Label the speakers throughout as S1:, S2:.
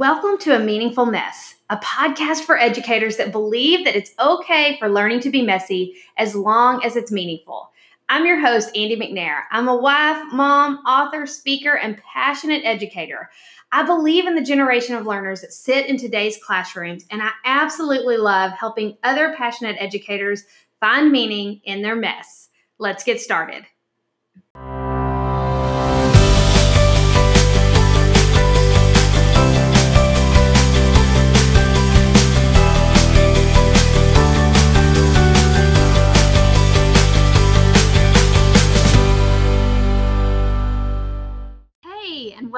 S1: Welcome to A Meaningful Mess, a podcast for educators that believe that it's okay for learning to be messy as long as it's meaningful. I'm your host, Andi McNair. I'm a wife, mom, author, speaker, and passionate educator. I believe in the generation of learners that sit in today's classrooms, and I absolutely love helping other passionate educators find meaning in their mess. Let's get started.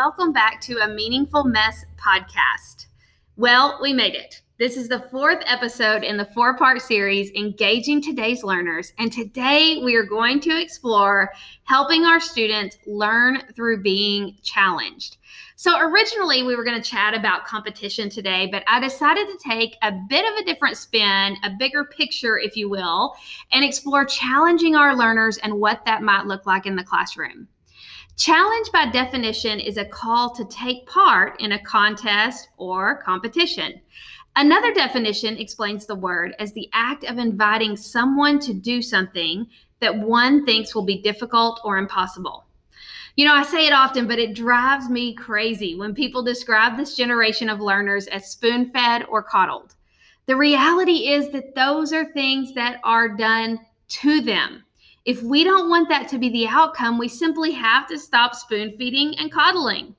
S1: Welcome back to a Meaningful Mess podcast. Well, we made it. This is the fourth episode in the four part series, Engaging Today's Learners. And today we are going to explore helping our students learn through being challenged. So, originally we were going to chat about competition today, but I decided to take a bit of a different spin, a bigger picture, if you will, and explore challenging our learners and what that might look like in the classroom. Challenge, by definition, is a call to take part in a contest or competition. Another definition explains the word as the act of inviting someone to do something that one thinks will be difficult or impossible. You know, I say it often, but it drives me crazy when people describe this generation of learners as spoon fed or coddled. The reality is that those are things that are done to them. If we don't want that to be the outcome, we simply have to stop spoon feeding and coddling.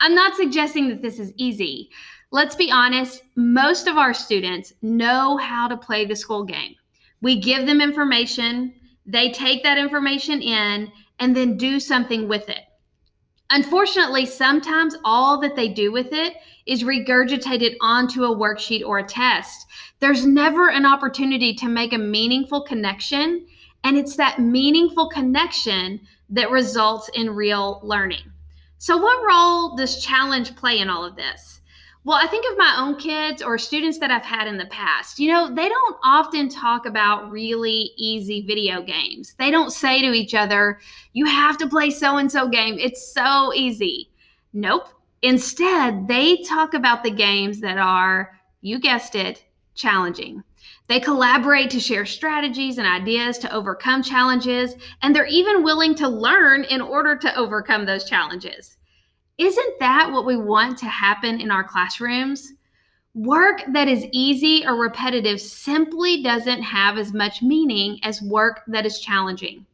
S1: I'm not suggesting that this is easy. Let's be honest, most of our students know how to play the school game. We give them information, they take that information in, and then do something with it. Unfortunately, sometimes all that they do with it is regurgitated onto a worksheet or a test. There's never an opportunity to make a meaningful connection and it's that meaningful connection that results in real learning. So, what role does challenge play in all of this? Well, I think of my own kids or students that I've had in the past. You know, they don't often talk about really easy video games. They don't say to each other, you have to play so and so game. It's so easy. Nope. Instead, they talk about the games that are, you guessed it, challenging. They collaborate to share strategies and ideas to overcome challenges, and they're even willing to learn in order to overcome those challenges. Isn't that what we want to happen in our classrooms? Work that is easy or repetitive simply doesn't have as much meaning as work that is challenging.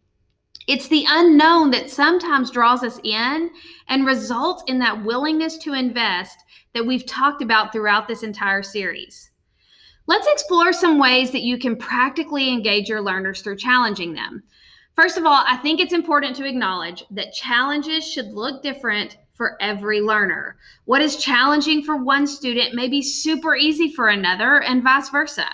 S1: It's the unknown that sometimes draws us in and results in that willingness to invest that we've talked about throughout this entire series. Let's explore some ways that you can practically engage your learners through challenging them. First of all, I think it's important to acknowledge that challenges should look different for every learner. What is challenging for one student may be super easy for another, and vice versa.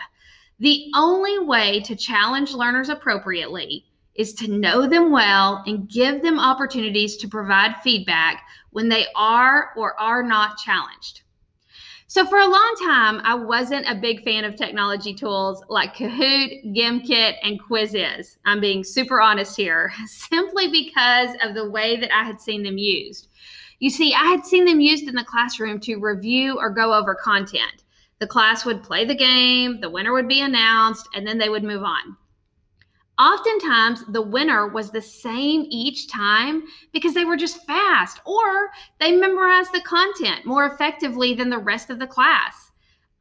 S1: The only way to challenge learners appropriately is to know them well and give them opportunities to provide feedback when they are or are not challenged. So for a long time, I wasn't a big fan of technology tools like Kahoot, Gimkit, and Quizizz. I'm being super honest here, simply because of the way that I had seen them used. You see, I had seen them used in the classroom to review or go over content. The class would play the game, the winner would be announced, and then they would move on. Oftentimes, the winner was the same each time because they were just fast or they memorized the content more effectively than the rest of the class.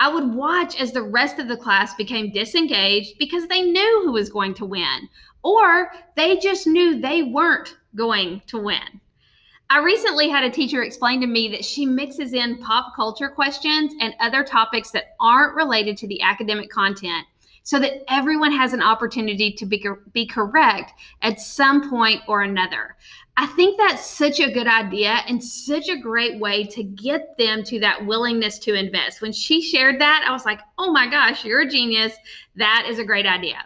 S1: I would watch as the rest of the class became disengaged because they knew who was going to win or they just knew they weren't going to win. I recently had a teacher explain to me that she mixes in pop culture questions and other topics that aren't related to the academic content so that everyone has an opportunity to be, be correct at some point or another. I think that's such a good idea and such a great way to get them to that willingness to invest. When she shared that, I was like, oh my gosh, you're a genius. That is a great idea.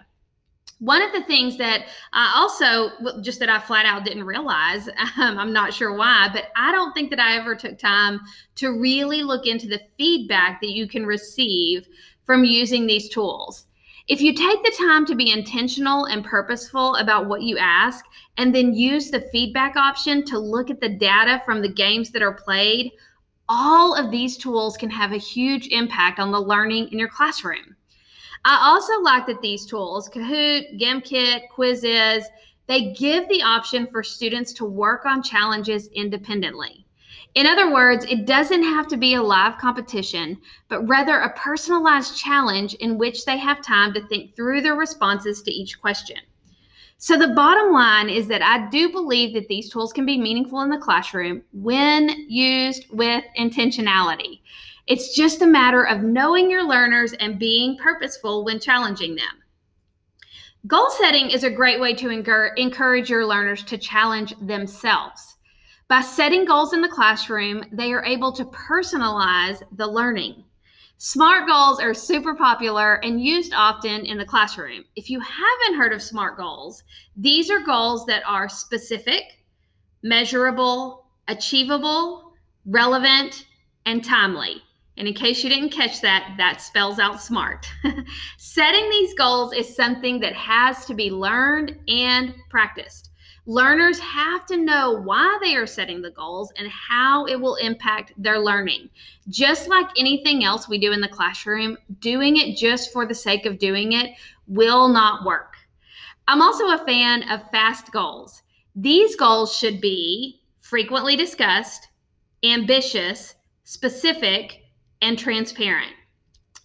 S1: One of the things that I also, just that I flat out didn't realize, um, I'm not sure why, but I don't think that I ever took time to really look into the feedback that you can receive from using these tools. If you take the time to be intentional and purposeful about what you ask, and then use the feedback option to look at the data from the games that are played, all of these tools can have a huge impact on the learning in your classroom. I also like that these tools, Kahoot, GimKit, Quizizz, they give the option for students to work on challenges independently. In other words, it doesn't have to be a live competition, but rather a personalized challenge in which they have time to think through their responses to each question. So, the bottom line is that I do believe that these tools can be meaningful in the classroom when used with intentionality. It's just a matter of knowing your learners and being purposeful when challenging them. Goal setting is a great way to encourage your learners to challenge themselves. By setting goals in the classroom, they are able to personalize the learning. SMART goals are super popular and used often in the classroom. If you haven't heard of SMART goals, these are goals that are specific, measurable, achievable, relevant, and timely. And in case you didn't catch that, that spells out SMART. Setting these goals is something that has to be learned and practiced. Learners have to know why they are setting the goals and how it will impact their learning. Just like anything else we do in the classroom, doing it just for the sake of doing it will not work. I'm also a fan of fast goals. These goals should be frequently discussed, ambitious, specific, and transparent.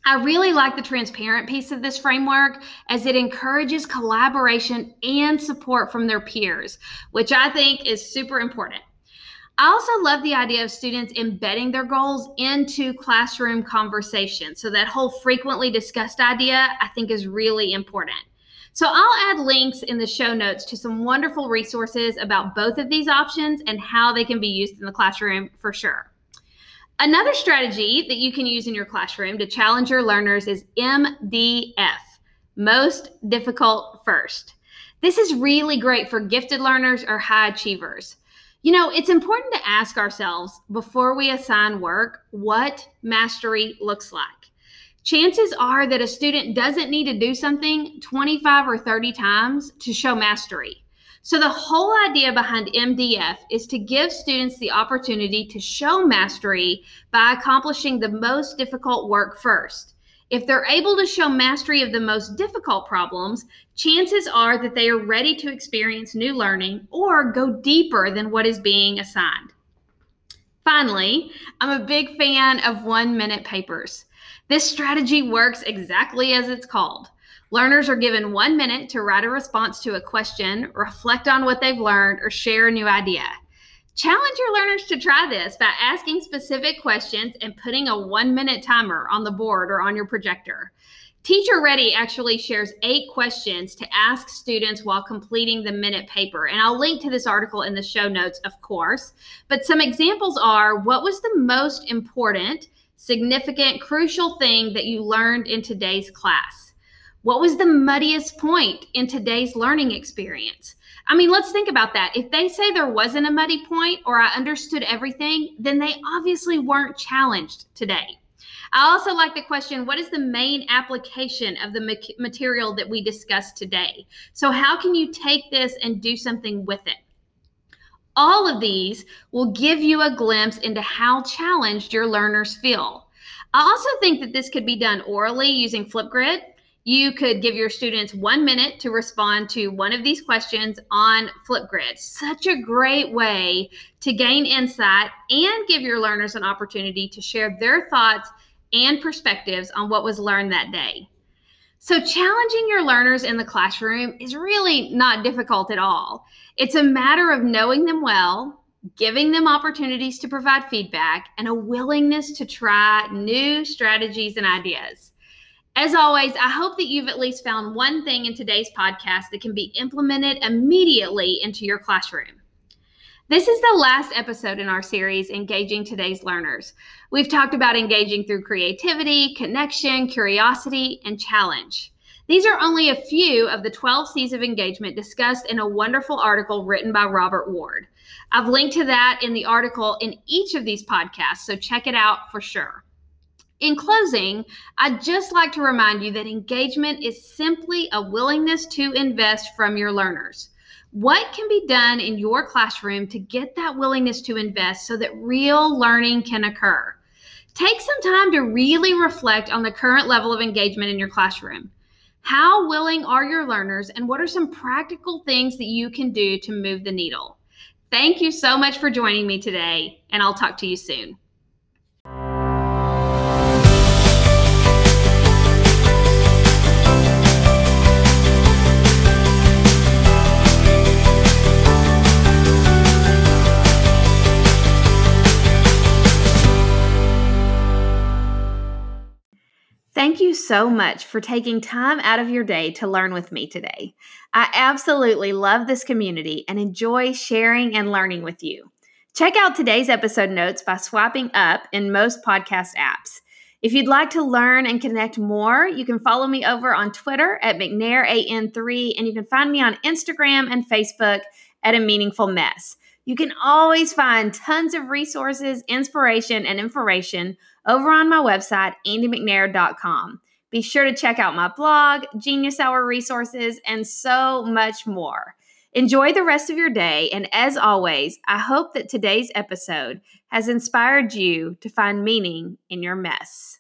S1: I really like the transparent piece of this framework as it encourages collaboration and support from their peers, which I think is super important. I also love the idea of students embedding their goals into classroom conversation. So, that whole frequently discussed idea, I think, is really important. So, I'll add links in the show notes to some wonderful resources about both of these options and how they can be used in the classroom for sure. Another strategy that you can use in your classroom to challenge your learners is MDF, most difficult first. This is really great for gifted learners or high achievers. You know, it's important to ask ourselves before we assign work what mastery looks like. Chances are that a student doesn't need to do something 25 or 30 times to show mastery. So, the whole idea behind MDF is to give students the opportunity to show mastery by accomplishing the most difficult work first. If they're able to show mastery of the most difficult problems, chances are that they are ready to experience new learning or go deeper than what is being assigned. Finally, I'm a big fan of one minute papers. This strategy works exactly as it's called. Learners are given one minute to write a response to a question, reflect on what they've learned, or share a new idea. Challenge your learners to try this by asking specific questions and putting a one minute timer on the board or on your projector. Teacher Ready actually shares eight questions to ask students while completing the minute paper. And I'll link to this article in the show notes, of course. But some examples are what was the most important, significant, crucial thing that you learned in today's class? What was the muddiest point in today's learning experience? I mean, let's think about that. If they say there wasn't a muddy point or I understood everything, then they obviously weren't challenged today. I also like the question what is the main application of the material that we discussed today? So, how can you take this and do something with it? All of these will give you a glimpse into how challenged your learners feel. I also think that this could be done orally using Flipgrid you could give your students one minute to respond to one of these questions on Flipgrid. Such a great way to gain insight and give your learners an opportunity to share their thoughts and perspectives on what was learned that day. So, challenging your learners in the classroom is really not difficult at all. It's a matter of knowing them well, giving them opportunities to provide feedback, and a willingness to try new strategies and ideas. As always, I hope that you've at least found one thing in today's podcast that can be implemented immediately into your classroom. This is the last episode in our series, Engaging Today's Learners. We've talked about engaging through creativity, connection, curiosity, and challenge. These are only a few of the 12 C's of engagement discussed in a wonderful article written by Robert Ward. I've linked to that in the article in each of these podcasts, so check it out for sure. In closing, I'd just like to remind you that engagement is simply a willingness to invest from your learners. What can be done in your classroom to get that willingness to invest so that real learning can occur? Take some time to really reflect on the current level of engagement in your classroom. How willing are your learners, and what are some practical things that you can do to move the needle? Thank you so much for joining me today, and I'll talk to you soon. So much for taking time out of your day to learn with me today. I absolutely love this community and enjoy sharing and learning with you. Check out today's episode notes by swiping up in most podcast apps. If you'd like to learn and connect more, you can follow me over on Twitter at McNairAN3, and you can find me on Instagram and Facebook at A Meaningful Mess. You can always find tons of resources, inspiration, and information over on my website, andimcnair.com. Be sure to check out my blog, Genius Hour resources, and so much more. Enjoy the rest of your day, and as always, I hope that today's episode has inspired you to find meaning in your mess.